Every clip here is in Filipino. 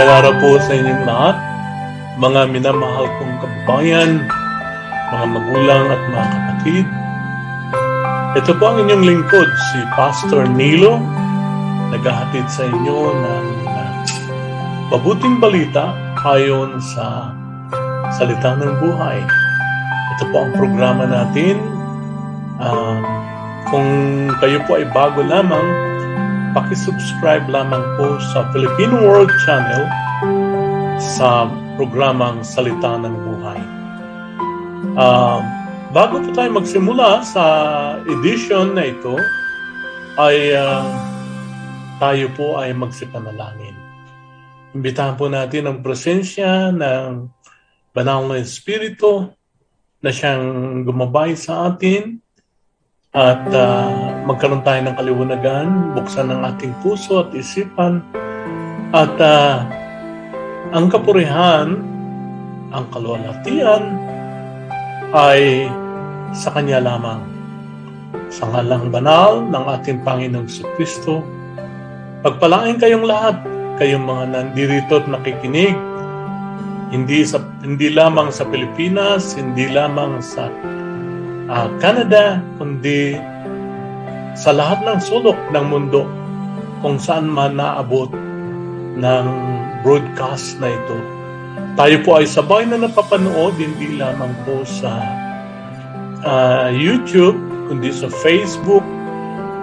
Magandang araw po sa inyong lahat, mga minamahal kong kababayan, mga magulang at mga kapatid. Ito po ang inyong lingkod, si Pastor Nilo, naghahatid sa inyo ng uh, mabuting balita ayon sa salita ng buhay. Ito po ang programa natin. Uh, kung kayo po ay bago lamang, pakisubscribe lamang po sa Philippine World Channel sa programang Salita ng Buhay. Uh, bago po tayo magsimula sa edition na ito, ay uh, tayo po ay magsipanalangin. Imbitahan po natin ang presensya ng banal na Espiritu na siyang gumabay sa atin at uh, magkaroon tayo ng kaliwanagan, buksan ng ating puso at isipan at uh, ang kapurihan, ang kalwalatian ay sa Kanya lamang. Sa ngalang banal ng ating Panginoong Kristo, pagpalain kayong lahat, kayong mga nandirito at nakikinig, hindi sa hindi lamang sa Pilipinas, hindi lamang sa uh, Canada, kundi sa lahat ng sulok ng mundo kung saan man naabot ng broadcast na ito. Tayo po ay sabay na napapanood hindi lamang po sa uh, YouTube, kundi sa Facebook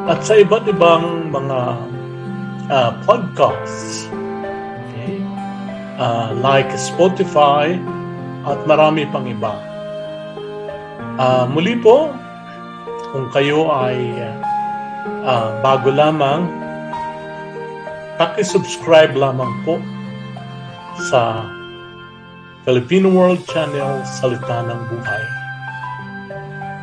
at sa iba't ibang mga uh, podcasts. Okay? Uh, like Spotify at marami pang iba. Uh, muli po, kung kayo ay uh, bago lamang, paki-subscribe lamang po sa Filipino World Channel Salita ng Buhay.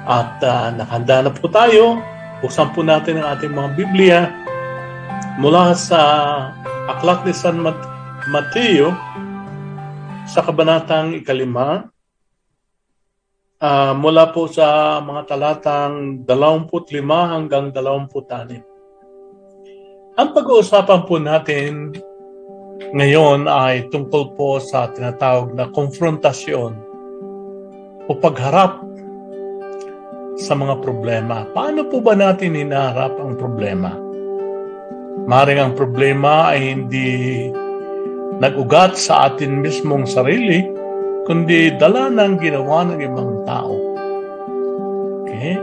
At uh, nakahanda na po tayo. Buksan po natin ang ating mga Biblia mula sa Aklat ni San Mateo sa kabanatang ikalima uh, mula po sa mga talatang 25 hanggang 26. Ang pag-uusapan po natin ngayon ay tungkol po sa tinatawag na konfrontasyon o pagharap sa mga problema. Paano po ba natin hinaharap ang problema? Maring ang problema ay hindi nag-ugat sa atin mismong sarili, kundi dala ng ginawa ng ibang tao. Okay?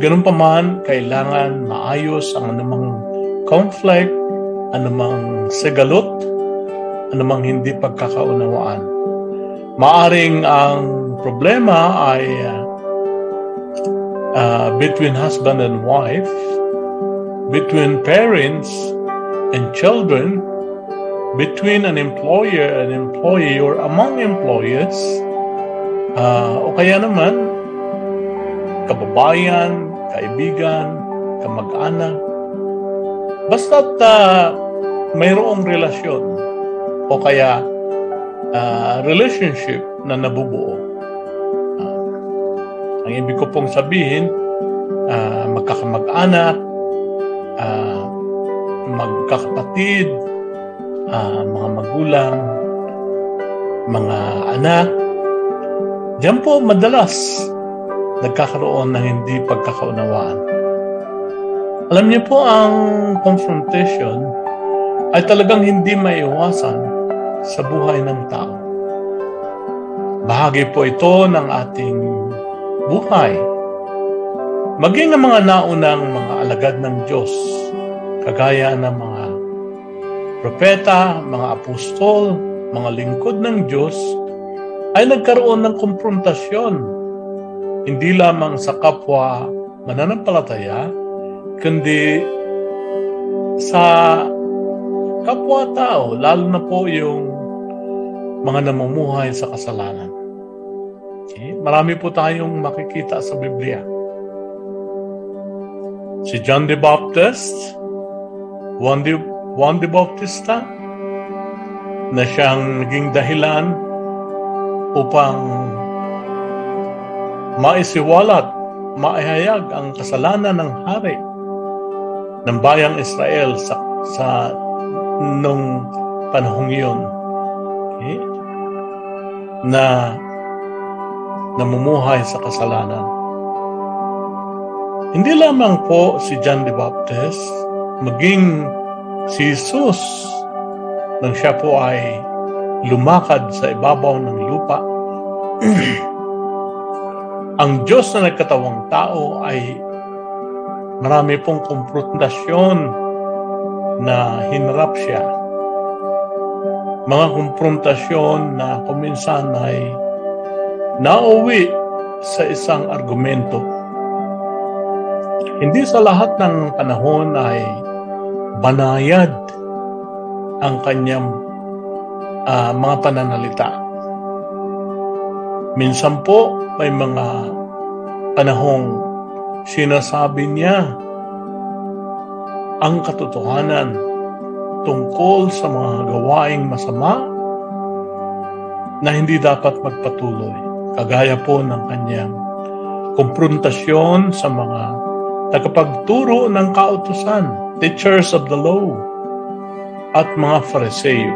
Ganun pa man, kailangan maayos ang anumang conflict, anumang segalot, anumang hindi pagkakaunawaan. Maaring ang problema ay uh, uh, between husband and wife, between parents and children, between an employer and employee or among employers uh, o kaya naman kababayan, kaibigan, kamag-anak basta't uh, mayroong relasyon o kaya uh, relationship na nabubuo. Uh, ang ibig ko pong sabihin uh, magkakamag-anak uh, magkakapatid uh, mga magulang, mga anak. Diyan po madalas nagkakaroon ng hindi pagkakaunawaan. Alam niyo po ang confrontation ay talagang hindi maiwasan sa buhay ng tao. Bahagi po ito ng ating buhay. Maging ang mga naunang mga alagad ng Diyos, kagaya ng mga propeta, mga apostol, mga lingkod ng Diyos ay nagkaroon ng konfrontasyon hindi lamang sa kapwa mananampalataya kundi sa kapwa-tao, lalo na po yung mga namumuhay sa kasalanan. Okay? Marami po tayong makikita sa Biblia. Si John the Baptist, Juan the Juan de Bautista na siyang naging dahilan upang maisiwalat, maihayag ang kasalanan ng hari ng bayang Israel sa, sa nung panahong iyon okay, na namumuhay sa kasalanan. Hindi lamang po si John the Baptist, maging si Jesus nang siya po ay lumakad sa ibabaw ng lupa. Ang Diyos na nagkatawang tao ay marami pong konfrontasyon na hinarap siya. Mga konfrontasyon na kuminsan ay nauwi sa isang argumento. Hindi sa lahat ng panahon ay banayad ang kanyang uh, mga pananalita. Minsan po may mga panahong sinasabi niya ang katotohanan tungkol sa mga gawaing masama na hindi dapat magpatuloy. Kagaya po ng kanyang konfrontasyon sa mga tagapagturo ng kautusan, teachers of the law, at mga Fariseo.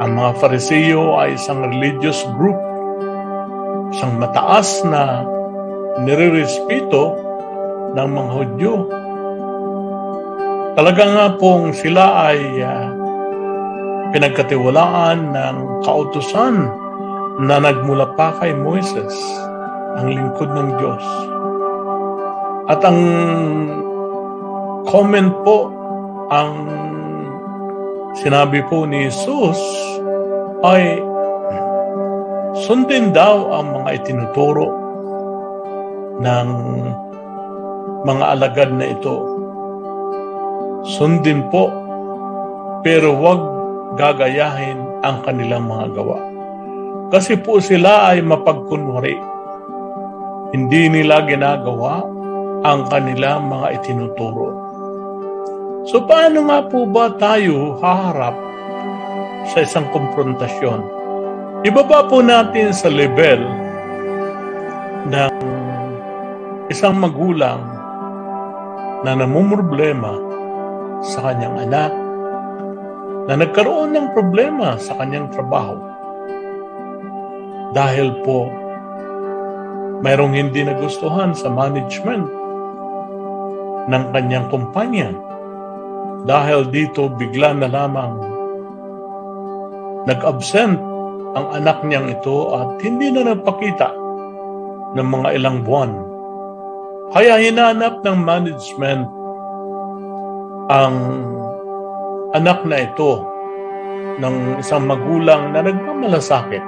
Ang mga Fariseo ay isang religious group isang mataas na nirerespeto ng mga Hudyo. Talaga nga pong sila ay uh, pinagkatiwalaan ng kautusan na nagmula pa kay Moises, ang lingkod ng Diyos. At ang comment po, ang sinabi po ni Jesus ay Sundin daw ang mga itinuturo ng mga alagad na ito. Sundin po, pero wag gagayahin ang kanilang mga gawa. Kasi po sila ay mapagkunwari. Hindi nila ginagawa ang kanilang mga itinuturo. So paano nga po ba tayo haharap sa isang konfrontasyon? Ibaba po natin sa level ng isang magulang na namumroblema sa kanyang anak na nagkaroon ng problema sa kanyang trabaho dahil po mayroong hindi nagustuhan sa management ng kanyang kumpanya dahil dito bigla na lamang nag-absent ang anak niyang ito at hindi na nagpakita ng mga ilang buwan. Kaya hinanap ng management ang anak na ito ng isang magulang na nagmamalasakit.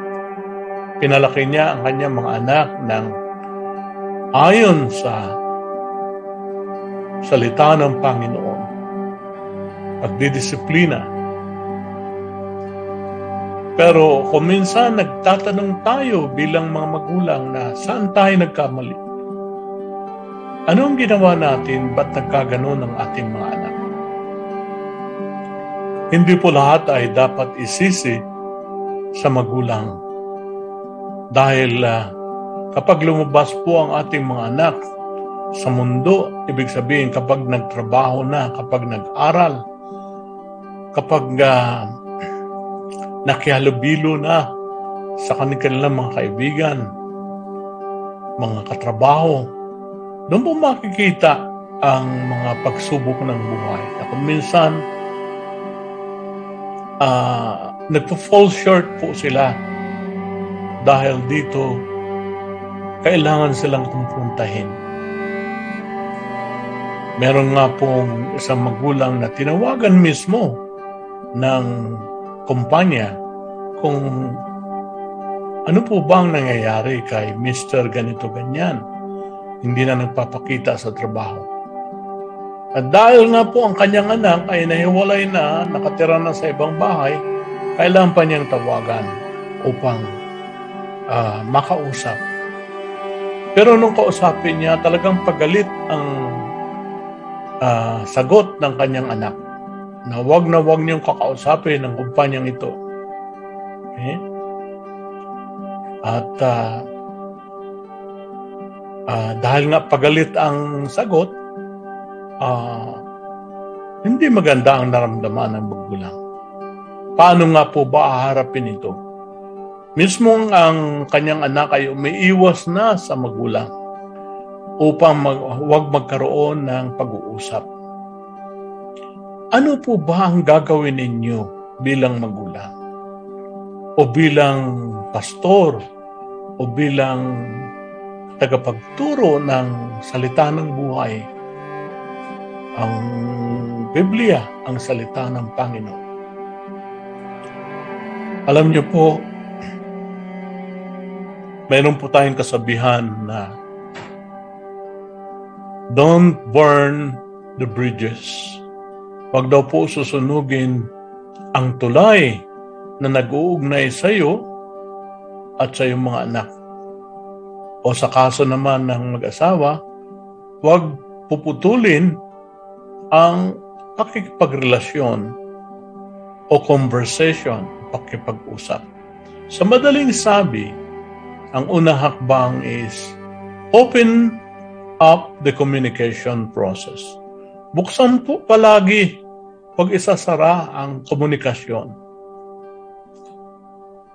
Pinalaki niya ang kanyang mga anak ng ayon sa salita ng Panginoon. Pagdidisiplina pero kung minsan nagtatanong tayo bilang mga magulang na saan tayo nagkamali? Ano ang ginawa natin? Ba't nagkaganon ang ating mga anak? Hindi po lahat ay dapat isisi sa magulang. Dahil uh, kapag lumabas po ang ating mga anak sa mundo, ibig sabihin kapag nagtrabaho na, kapag nag-aral, kapag uh, nakihalubilo na sa kanilang mga kaibigan, mga katrabaho. Doon po makikita ang mga pagsubok ng buhay. Na kung minsan, uh, nagpo-fall short po sila dahil dito kailangan silang kumprontahin. Meron nga pong isang magulang na tinawagan mismo ng kumpanya kung ano po bang nangyayari kay Mr. Ganito Ganyan. Hindi na nagpapakita sa trabaho. At dahil nga po ang kanyang anak ay nahiwalay na, nakatira na sa ibang bahay, kailangan pa niyang tawagan upang uh, makausap. Pero nung kausapin niya, talagang pagalit ang uh, sagot ng kanyang anak na wag na wag niyong kakausapin ng kumpanyang ito. Okay? At uh, uh, dahil nga pagalit ang sagot, uh, hindi maganda ang naramdaman ng magulang. Paano nga po ba haharapin ito? Mismo ang kanyang anak ay umiiwas na sa magulang upang mag, huwag magkaroon ng pag-uusap. Ano po ba ang gagawin ninyo bilang magulang? O bilang pastor? O bilang tagapagturo ng salita ng buhay? Ang Biblia, ang salita ng Panginoon. Alam niyo po, mayroon po tayong kasabihan na don't burn the bridges. Huwag daw po susunugin ang tulay na nag-uugnay sa iyo at sa iyong mga anak. O sa kaso naman ng mag-asawa, huwag puputulin ang pakikipagrelasyon o conversation pakipag-usap. Sa madaling sabi, ang unang hakbang is open up the communication process. Buksan po palagi pag isasara ang komunikasyon.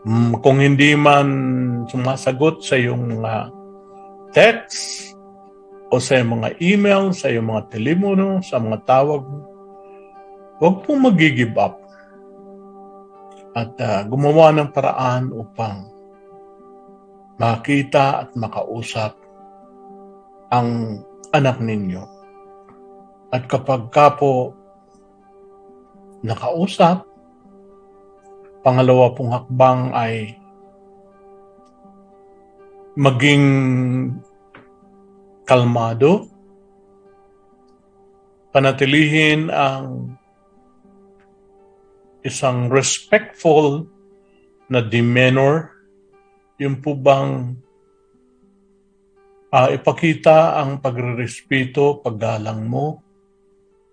Hmm, kung hindi man sumasagot sa iyong mga text o sa iyong mga email, sa iyong mga telepono, sa mga tawag, huwag pong mag-give up at uh, gumawa ng paraan upang makita at makausap ang anak ninyo. At kapag ka po nakausap, pangalawa pong hakbang ay maging kalmado, panatilihin ang isang respectful na demeanor, yung po bang uh, ipakita ang pagrerespeto, paggalang mo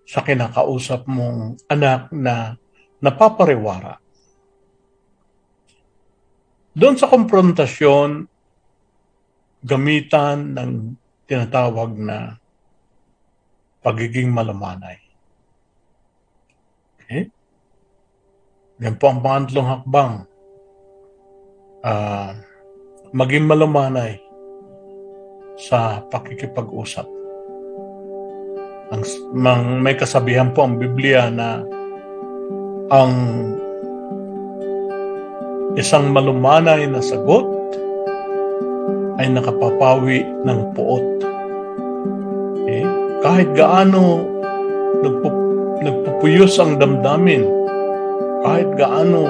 sa kinakausap mong anak na napapariwara. Doon sa konfrontasyon, gamitan ng tinatawag na pagiging malamanay. Okay? Yan po ang pangatlong hakbang. Uh, maging malumanay sa pakikipag-usap. Ang, mang, may kasabihan po ang Biblia na ang isang malumanay na sagot ay nakapapawi ng puot. Okay? Kahit gaano nagpup, nagpupuyos ang damdamin, kahit gaano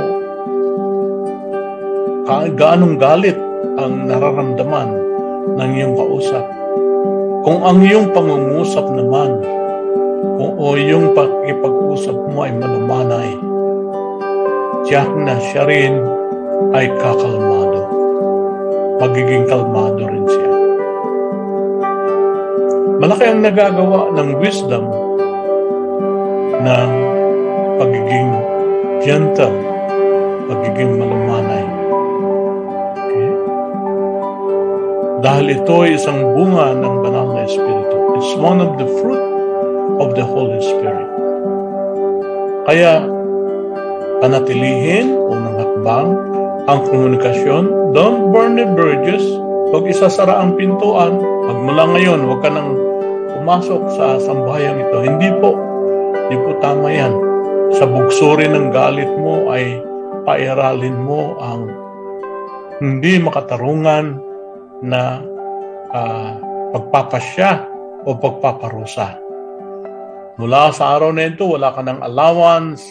kahit gaanong galit ang nararamdaman ng iyong kausap. Kung ang iyong pangungusap naman kung o yung pakipag-usap mo ay malumanay, tiyak na siya rin ay kakalmado. Magiging kalmado rin siya. Malaki ang nagagawa ng wisdom ng pagiging gentle, pagiging malumanay. Okay? Dahil ito ay isang bunga ng banal na Espiritu. It's one of the fruit of the Holy Spirit. Kaya, panatilihin, unang hakbang, ang komunikasyon. Don't burn the bridges. Huwag isasara ang pintuan. Pag mula ngayon, huwag ka nang pumasok sa sambahayan ito. Hindi po. Hindi po tama yan sa bugso rin ng galit mo ay pairalin mo ang hindi makatarungan na uh, pagpapasya o pagpaparusa. Mula sa araw na ito, wala ka ng allowance,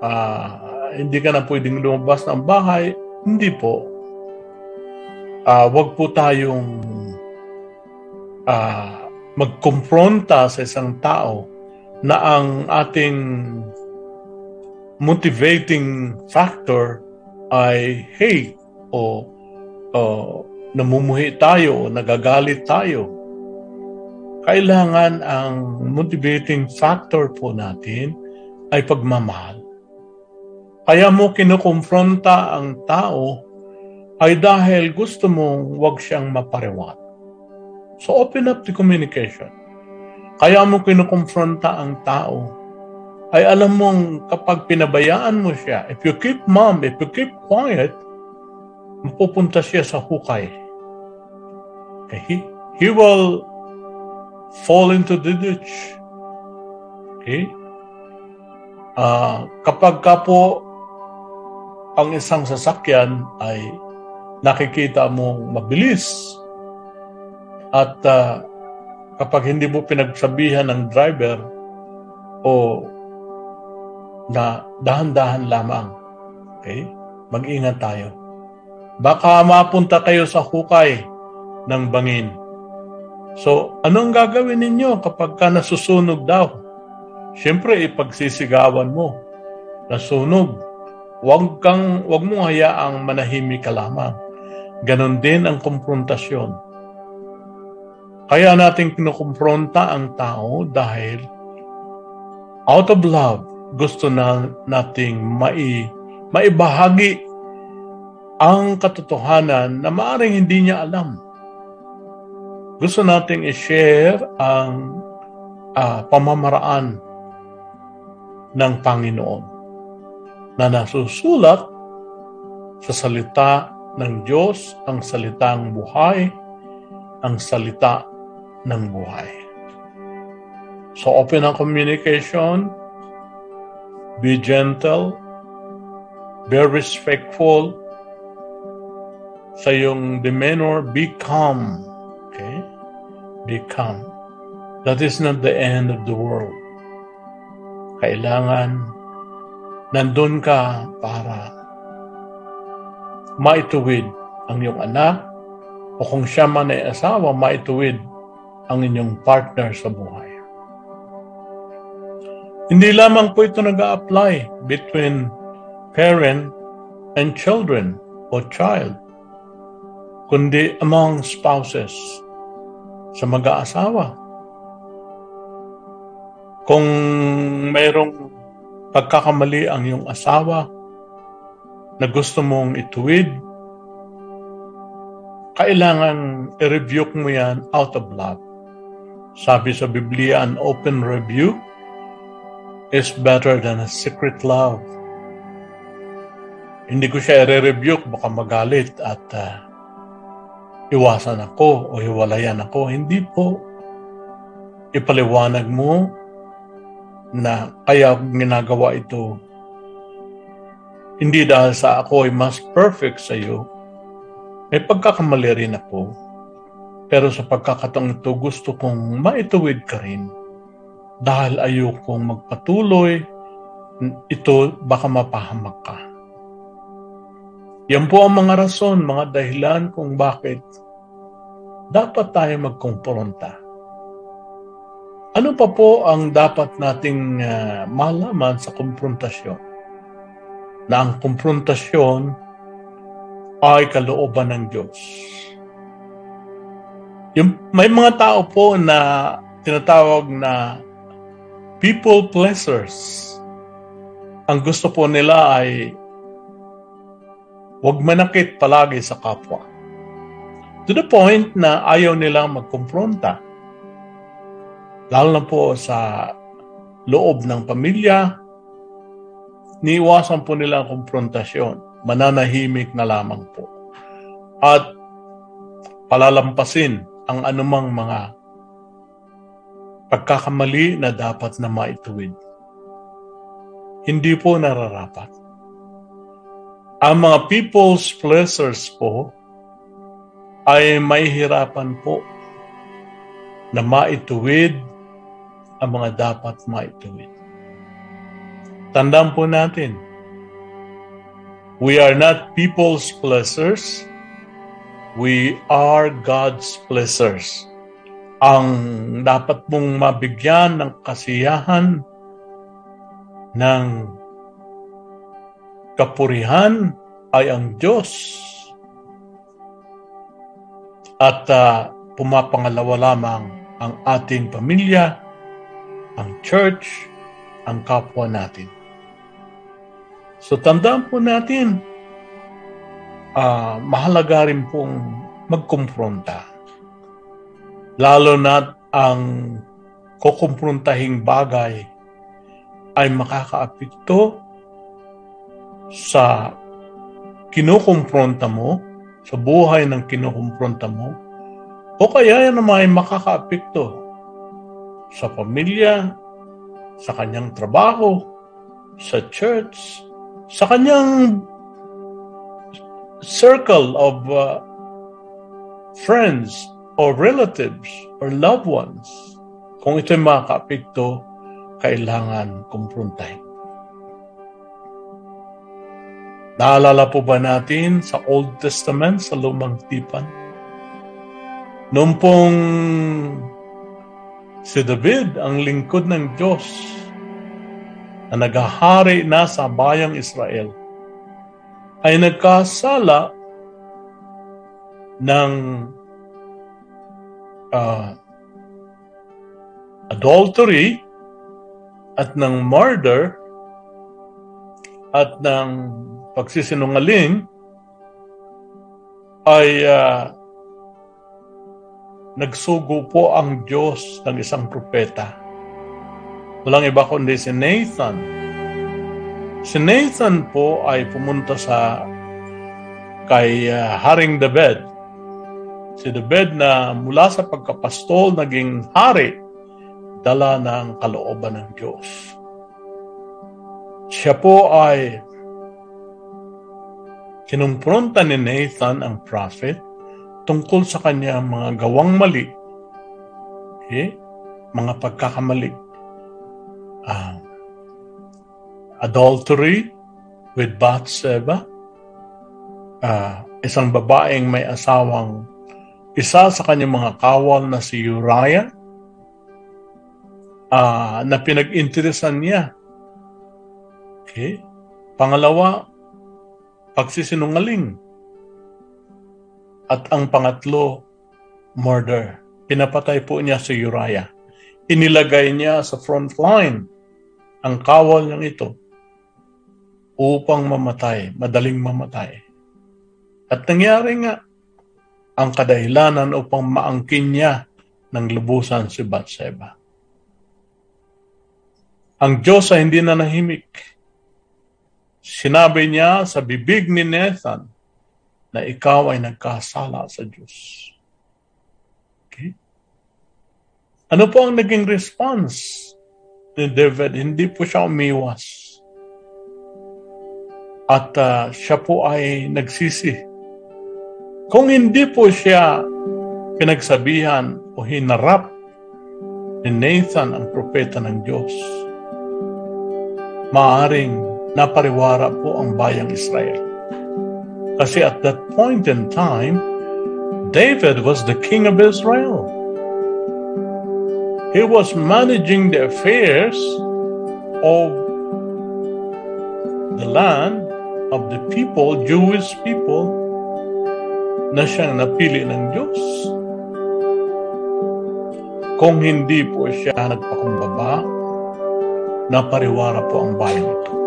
uh, hindi ka na pwedeng lumabas ng bahay. Hindi po. Uh, wag po tayong uh, magkumpronta sa isang tao na ang ating motivating factor ay hate o uh, namumuhi tayo o nagagalit tayo. Kailangan ang motivating factor po natin ay pagmamahal. Kaya mo kinukonfronta ang tao ay dahil gusto mong wag siyang mapariwat. So open up the communication. Kaya mo kinukonfronta ang tao ay alam mong kapag pinabayaan mo siya, if you keep mum, if you keep quiet, mapupunta siya sa hukay. He, he will fall into the ditch. Okay? Uh, kapag ka po ang isang sasakyan ay nakikita mo mabilis at uh, kapag hindi mo pinagsabihan ng driver o na dahan-dahan lamang. Okay? Mag-ingat tayo. Baka mapunta kayo sa hukay ng bangin. So, anong gagawin ninyo kapag ka nasusunog daw? Siyempre, ipagsisigawan mo. Nasunog. Huwag kang, huwag mo hayaang manahimik ka lamang. Ganon din ang konfrontasyon. Kaya natin kinukumpronta ang tao dahil out of love, gusto na nating mai, maibahagi ang katotohanan na maaring hindi niya alam. Gusto nating i-share ang uh, pamamaraan ng Panginoon na nasusulat sa salita ng Diyos, ang salitang buhay, ang salita ng buhay. So open ang communication, Be gentle. Be respectful sa iyong demeanor. Be calm. Okay? Be calm. That is not the end of the world. Kailangan nandun ka para maituwid ang iyong anak o kung siya man ay asawa, maituwid ang inyong partner sa buhay. Hindi lamang po ito nag apply between parent and children or child, kundi among spouses sa mag-aasawa. Kung mayroong pagkakamali ang iyong asawa na gusto mong ituwid, kailangan i-rebuke mo yan out of love. Sabi sa Biblia, an open rebuke is better than a secret love. Hindi ko siya i-rebuke, baka magalit at uh, iwasan ako o hiwalayan ako. Hindi po. Ipaliwanag mo na kaya ginagawa ito hindi dahil sa ako ay mas perfect sa iyo. May pagkakamali rin ako. Pero sa pagkakataong ito, gusto kong maituwid ka rin dahil ayokong magpatuloy, ito baka mapahamak ka. Yan po ang mga rason, mga dahilan kung bakit dapat tayo magkumpronta. Ano pa po ang dapat nating uh, malaman sa kumprontasyon? Na ang kumprontasyon ay kalooban ng Diyos. Yung, may mga tao po na tinatawag na people pleasers. Ang gusto po nila ay huwag manakit palagi sa kapwa. To the point na ayaw nilang magkumpronta. Lalo na po sa loob ng pamilya, niiwasan po nila ang konfrontasyon. Mananahimik na lamang po. At palalampasin ang anumang mga pagkakamali na dapat na maituwid. Hindi po nararapat. Ang mga people's pleasures po ay may hirapan po na maituwid ang mga dapat maituwid. Tandaan po natin, we are not people's pleasures, we are God's pleasures ang dapat mong mabigyan ng kasiyahan, ng kapurihan ay ang Diyos. At uh, pumapangalawa lamang ang ating pamilya, ang church, ang kapwa natin. So tandaan po natin, uh, mahalaga rin pong magkumpronta lalo na ang kukumpruntahing bagay ay makakaapekto sa kinukumpronta mo, sa buhay ng kinukumpronta mo, o kaya yan naman ay makakaapekto sa pamilya, sa kanyang trabaho, sa church, sa kanyang circle of uh, friends or relatives or loved ones. Kung ito'y makakaapekto, kailangan kumprontahin. Naalala po ba natin sa Old Testament, sa Lumang Tipan? Noong pong si David, ang lingkod ng Diyos, na naghahari na sa bayang Israel, ay nagkasala ng uh, adultery at ng murder at ng pagsisinungaling ay uh, nagsugo po ang Diyos ng isang propeta. Walang iba kundi si Nathan. Si Nathan po ay pumunta sa kay uh, Haring David. Si David na mula sa pagkapastol naging hari, dala ng kalooban ng Diyos. Siya po ay kinumpronta ni Nathan ang prophet tungkol sa kanya mga gawang mali, okay? mga pagkakamali. Uh, adultery with Bathsheba, uh, isang babaeng may asawang isa sa kanyang mga kawal na si Uriah, uh, na pinag-interesan niya. Okay? Pangalawa, pagsisinungaling. At ang pangatlo, murder. Pinapatay po niya si Uriah. Inilagay niya sa front line ang kawal niyang ito upang mamatay, madaling mamatay. At nangyari nga ang kadahilanan upang maangkin niya ng lubusan si Bathsheba. Ang Diyos ay hindi na nahimik. Sinabi niya sa bibig ni Nathan na ikaw ay nagkasala sa Diyos. Okay? Ano po ang naging response ni David? Hindi po siya umiwas. At uh, siya po ay nagsisi. Kung hindi po siya pinagsabihan o hinarap ni Nathan ang propeta ng Diyos, maaring napariwara po ang bayang Israel. Kasi at that point in time, David was the king of Israel. He was managing the affairs of the land, of the people, Jewish people, na siyang napili ng Diyos. Kung hindi po siya nagpakumbaba, napariwara po ang bayan ito.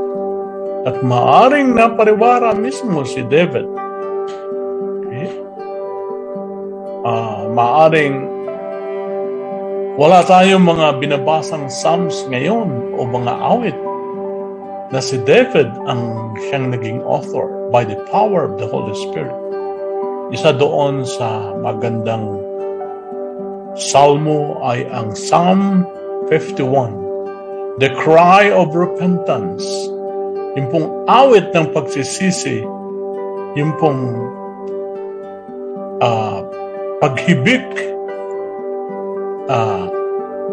At maaring napariwara mismo si David. Okay? Uh, maaring wala tayong mga binabasang Psalms ngayon o mga awit na si David ang siyang naging author by the power of the Holy Spirit. Isa doon sa magandang Salmo ay ang Psalm 51, The Cry of Repentance yung pong awit ng pagsisisi, yung pong uh, paghibik uh,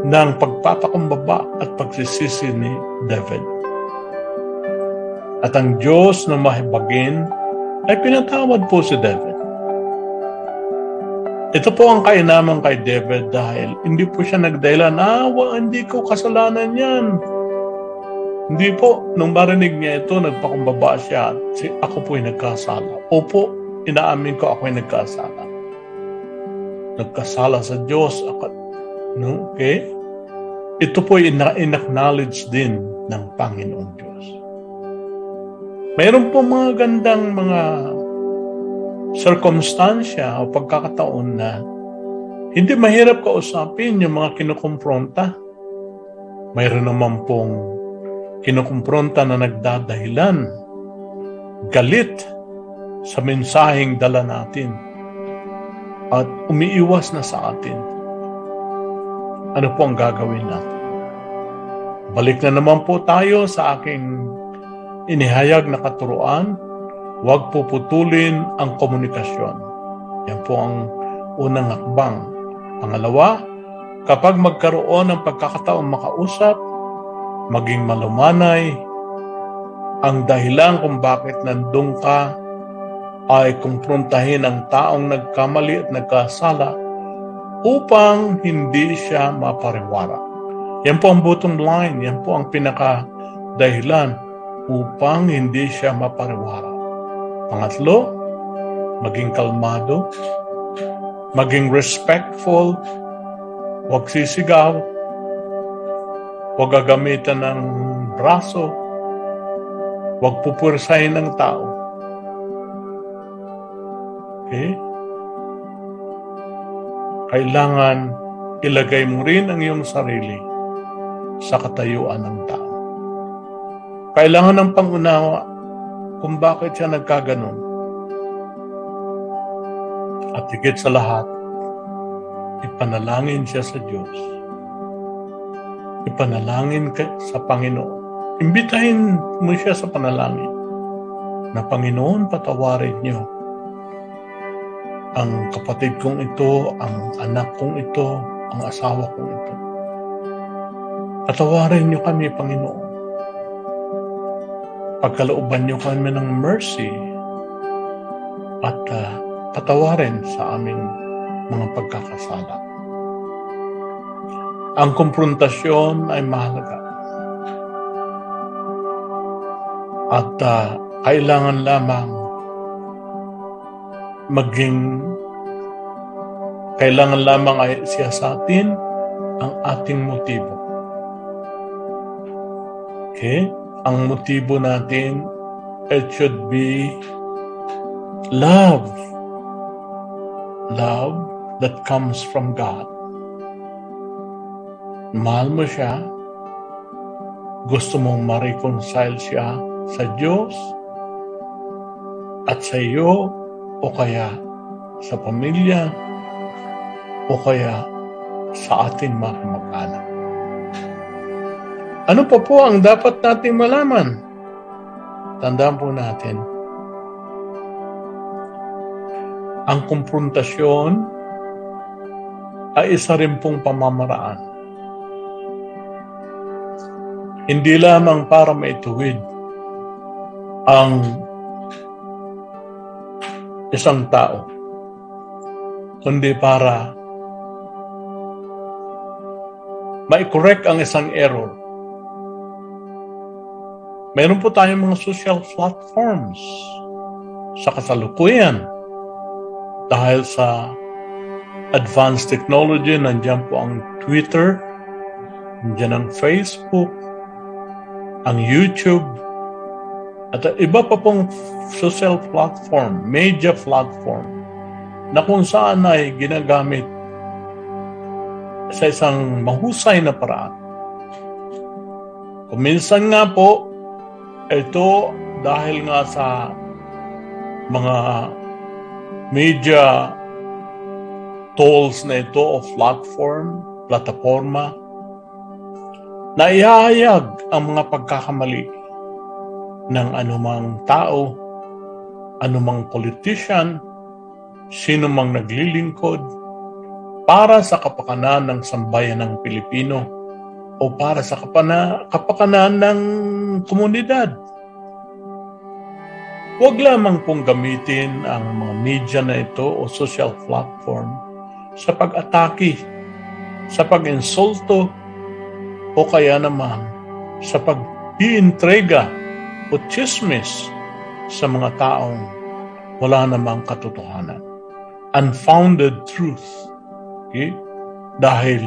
ng pagpapakumbaba at pagsisisi ni David. At ang Diyos na mahibagin ay pinatawad po si David. Ito po ang kainaman kay David dahil hindi po siya nagdahilan, ah, hindi ko kasalanan yan hindi po, nung marinig niya ito, nagpakumbaba siya. Si, ako po'y nagkasala. Opo, inaamin ko ako'y nagkasala. Nagkasala sa Diyos. No? Okay? Ito po'y in-acknowledge din ng Panginoong Diyos. Mayroon po mga gandang mga circumstansya o pagkakataon na hindi mahirap kausapin yung mga kinukumpronta. Mayroon naman pong kinukumpronta na nagdadahilan, galit sa mensaheng dala natin at umiiwas na sa atin. Ano po ang gagawin natin? Balik na naman po tayo sa aking inihayag na katuruan, huwag puputulin ang komunikasyon. Yan po ang unang hakbang. Pangalawa, kapag magkaroon ng pagkakataon makausap, maging malumanay, ang dahilan kung bakit nandun ka ay kumprontahin ang taong nagkamali at nagkasala upang hindi siya mapariwara. Yan po ang bottom line, yan po ang pinaka dahilan upang hindi siya mapariwara. Pangatlo, maging kalmado, maging respectful, huwag sisigaw, huwag gagamitan ng braso, huwag pupursahin ng tao. Okay? Kailangan ilagay mo rin ang iyong sarili sa katayuan ng tao. Kailangan ng pangunawa kung bakit siya nagkaganon. At higit sa lahat, ipanalangin siya sa Diyos. Ipanalangin ka sa Panginoon. Imbitahin mo siya sa panalangin na Panginoon patawarin niyo ang kapatid kong ito, ang anak kong ito, ang asawa kong ito. Patawarin niyo kami, Panginoon. Pagkalooban niyo kami ng mercy at uh, patawarin sa aming mga pagkakasala. Ang konfrontasyon ay mahalaga. At uh, kailangan lamang maging kailangan lamang ay siya sa atin ang ating motibo. Okay? Ang motibo natin, it should be love. Love that comes from God. Mahal mo siya, gusto mong ma-reconcile siya sa Diyos at sa iyo o kaya sa pamilya o kaya sa ating mga kamag-anak. Ano pa po ang dapat nating malaman? Tandaan po natin, ang konfrontasyon ay isa rin pong pamamaraan. Hindi lamang para maituwid ang isang tao, kundi para ma-correct ang isang error. Meron po tayong mga social platforms sa kasalukuyan dahil sa advanced technology, nandiyan po ang Twitter, nandiyan ang Facebook, ang YouTube, at iba pa pong social platform, media platform, na kung saan ay ginagamit sa isang mahusay na paraan. Kuminsan nga po, ito dahil nga sa mga media tools na ito o platform, plataforma, na ihahayag ang mga pagkakamali ng anumang tao, anumang politician, sino mang naglilingkod para sa kapakanan ng sambayan ng Pilipino o para sa kapana, kapakanan ng komunidad. Huwag lamang pong gamitin ang mga media na ito o social platform sa pag-atake, sa pag-insulto, o kaya naman sa pag-iintrega o chismis sa mga taong wala namang katotohanan. Unfounded truth. Okay? Dahil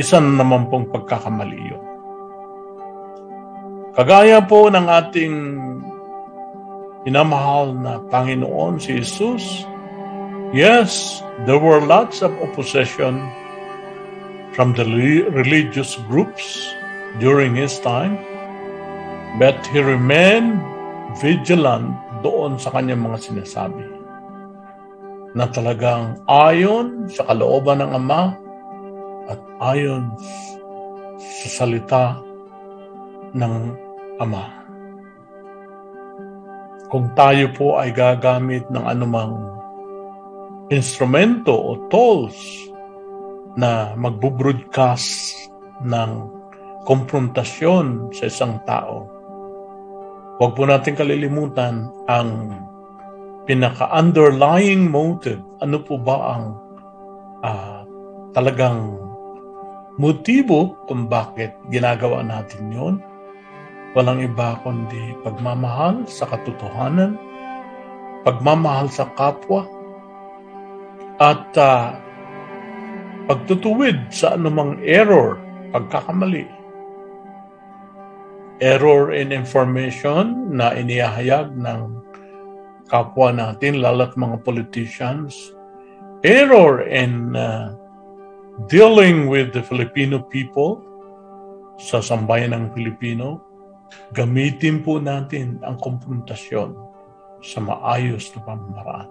isa na naman pong pagkakamali yun. Kagaya po ng ating inamahal na Panginoon si Jesus, yes, there were lots of opposition from the religious groups during his time. But he remained vigilant doon sa kanyang mga sinasabi na talagang ayon sa kalooban ng Ama at ayon sa salita ng Ama. Kung tayo po ay gagamit ng anumang instrumento o tools na magbo-broadcast ng konfrontasyon sa isang tao, huwag po natin kalilimutan ang pinaka-underlying motive. Ano po ba ang uh, talagang motibo kung bakit ginagawa natin yon? Walang iba kundi pagmamahal sa katotohanan, pagmamahal sa kapwa, at uh, pagtutuwid sa anumang error, pagkakamali. Error in information na inihahayag ng kapwa natin, lalo't mga politicians. Error in uh, dealing with the Filipino people sa sambayan ng Pilipino Gamitin po natin ang konfrontasyon sa maayos na pamamaraan.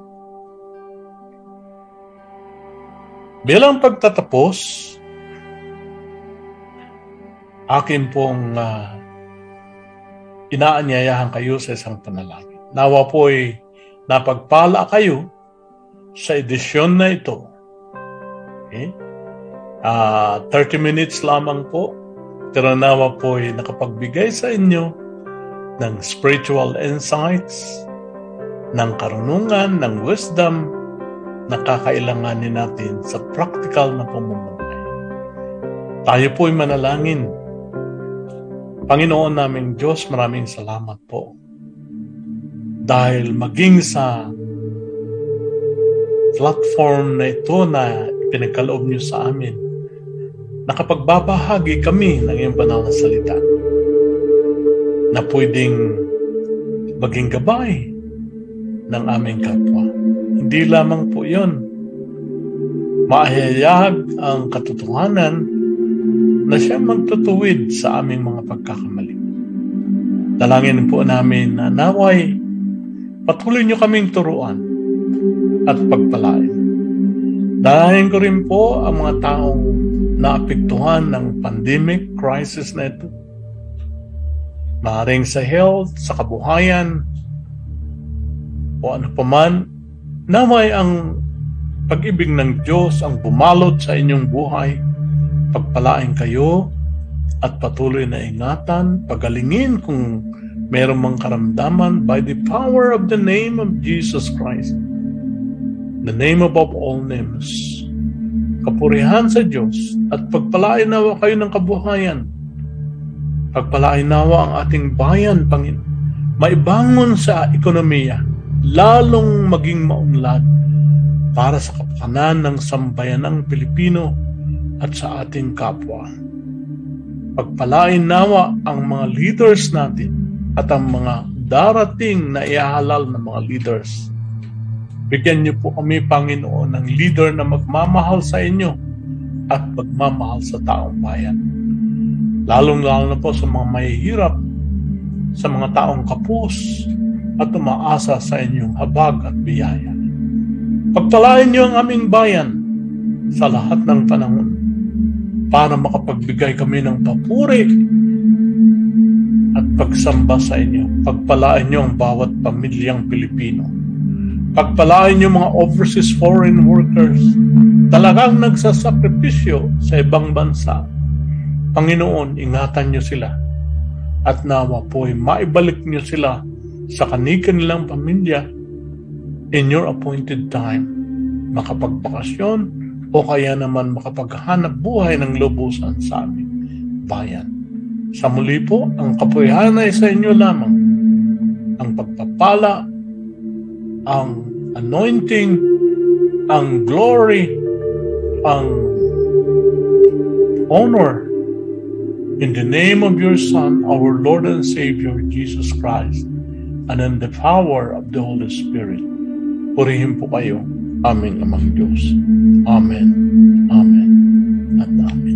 Bilang pagtatapos, akin pong uh, inaanyayahan kayo sa isang panalangin. Nawa po ay napagpala kayo sa edisyon na ito. Okay? Uh, 30 minutes lamang po Tiranawa po ay nakapagbigay sa inyo ng spiritual insights, ng karunungan, ng wisdom na kakailanganin natin sa practical na pamumuhay. Tayo po ay manalangin. Panginoon naming Diyos, maraming salamat po. Dahil maging sa platform na ito na pinagkaloob niyo sa amin, nakapagbabahagi kami ng iyong banal na salita na pwedeng maging gabay ng aming kapwa. Hindi lamang po yon. Maahayag ang katotohanan na siya magtutuwid sa aming mga pagkakamali. Dalangin po namin na naway patuloy niyo kaming turuan at pagpalain. Dahil ko rin po ang mga taong naapektuhan ng pandemic crisis na ito. Maaring sa health, sa kabuhayan, o ano paman, naway ang pag-ibig ng Diyos ang bumalot sa inyong buhay, pagpalain kayo at patuloy na ingatan, pagalingin kung meron mang karamdaman by the power of the name of Jesus Christ, the name above all names. Kapurihan sa Diyos at pagpalain nawa kayo ng kabuhayan. Pagpalain nawa ang ating bayan, Panginoon. Maibangon sa ekonomiya, lalong maging maunlad para sa kapakanan ng sambayanang Pilipino at sa ating kapwa. Pagpalain nawa ang mga leaders natin at ang mga darating na iahalal ng mga leaders Bigyan niyo po kami, Panginoon, ng leader na magmamahal sa inyo at magmamahal sa taong bayan. Lalong-lalo na po sa mga mahihirap, sa mga taong kapos at umaasa sa inyong habag at biyaya. Pagpalain niyo ang aming bayan sa lahat ng panahon para makapagbigay kami ng papuri at pagsamba sa inyo. Pagpalain niyo ang bawat pamilyang Pilipino Pagpalain yung mga overseas foreign workers, talagang nagsasakripisyo sa ibang bansa. Panginoon, ingatan niyo sila at nawa po'y maibalik niyo sila sa kanilang nilang pamilya in your appointed time. Makapagbakasyon o kaya naman makapaghanap buhay ng lubusan sa aming bayan. Sa muli po, ang kapuyahan ay sa inyo lamang. Ang pagpapala, ang anointing, ang glory, ang honor in the name of your Son, our Lord and Savior, Jesus Christ, and in the power of the Holy Spirit. Purihin po kayo, aming amang Diyos. Amen, Amen, at Amen.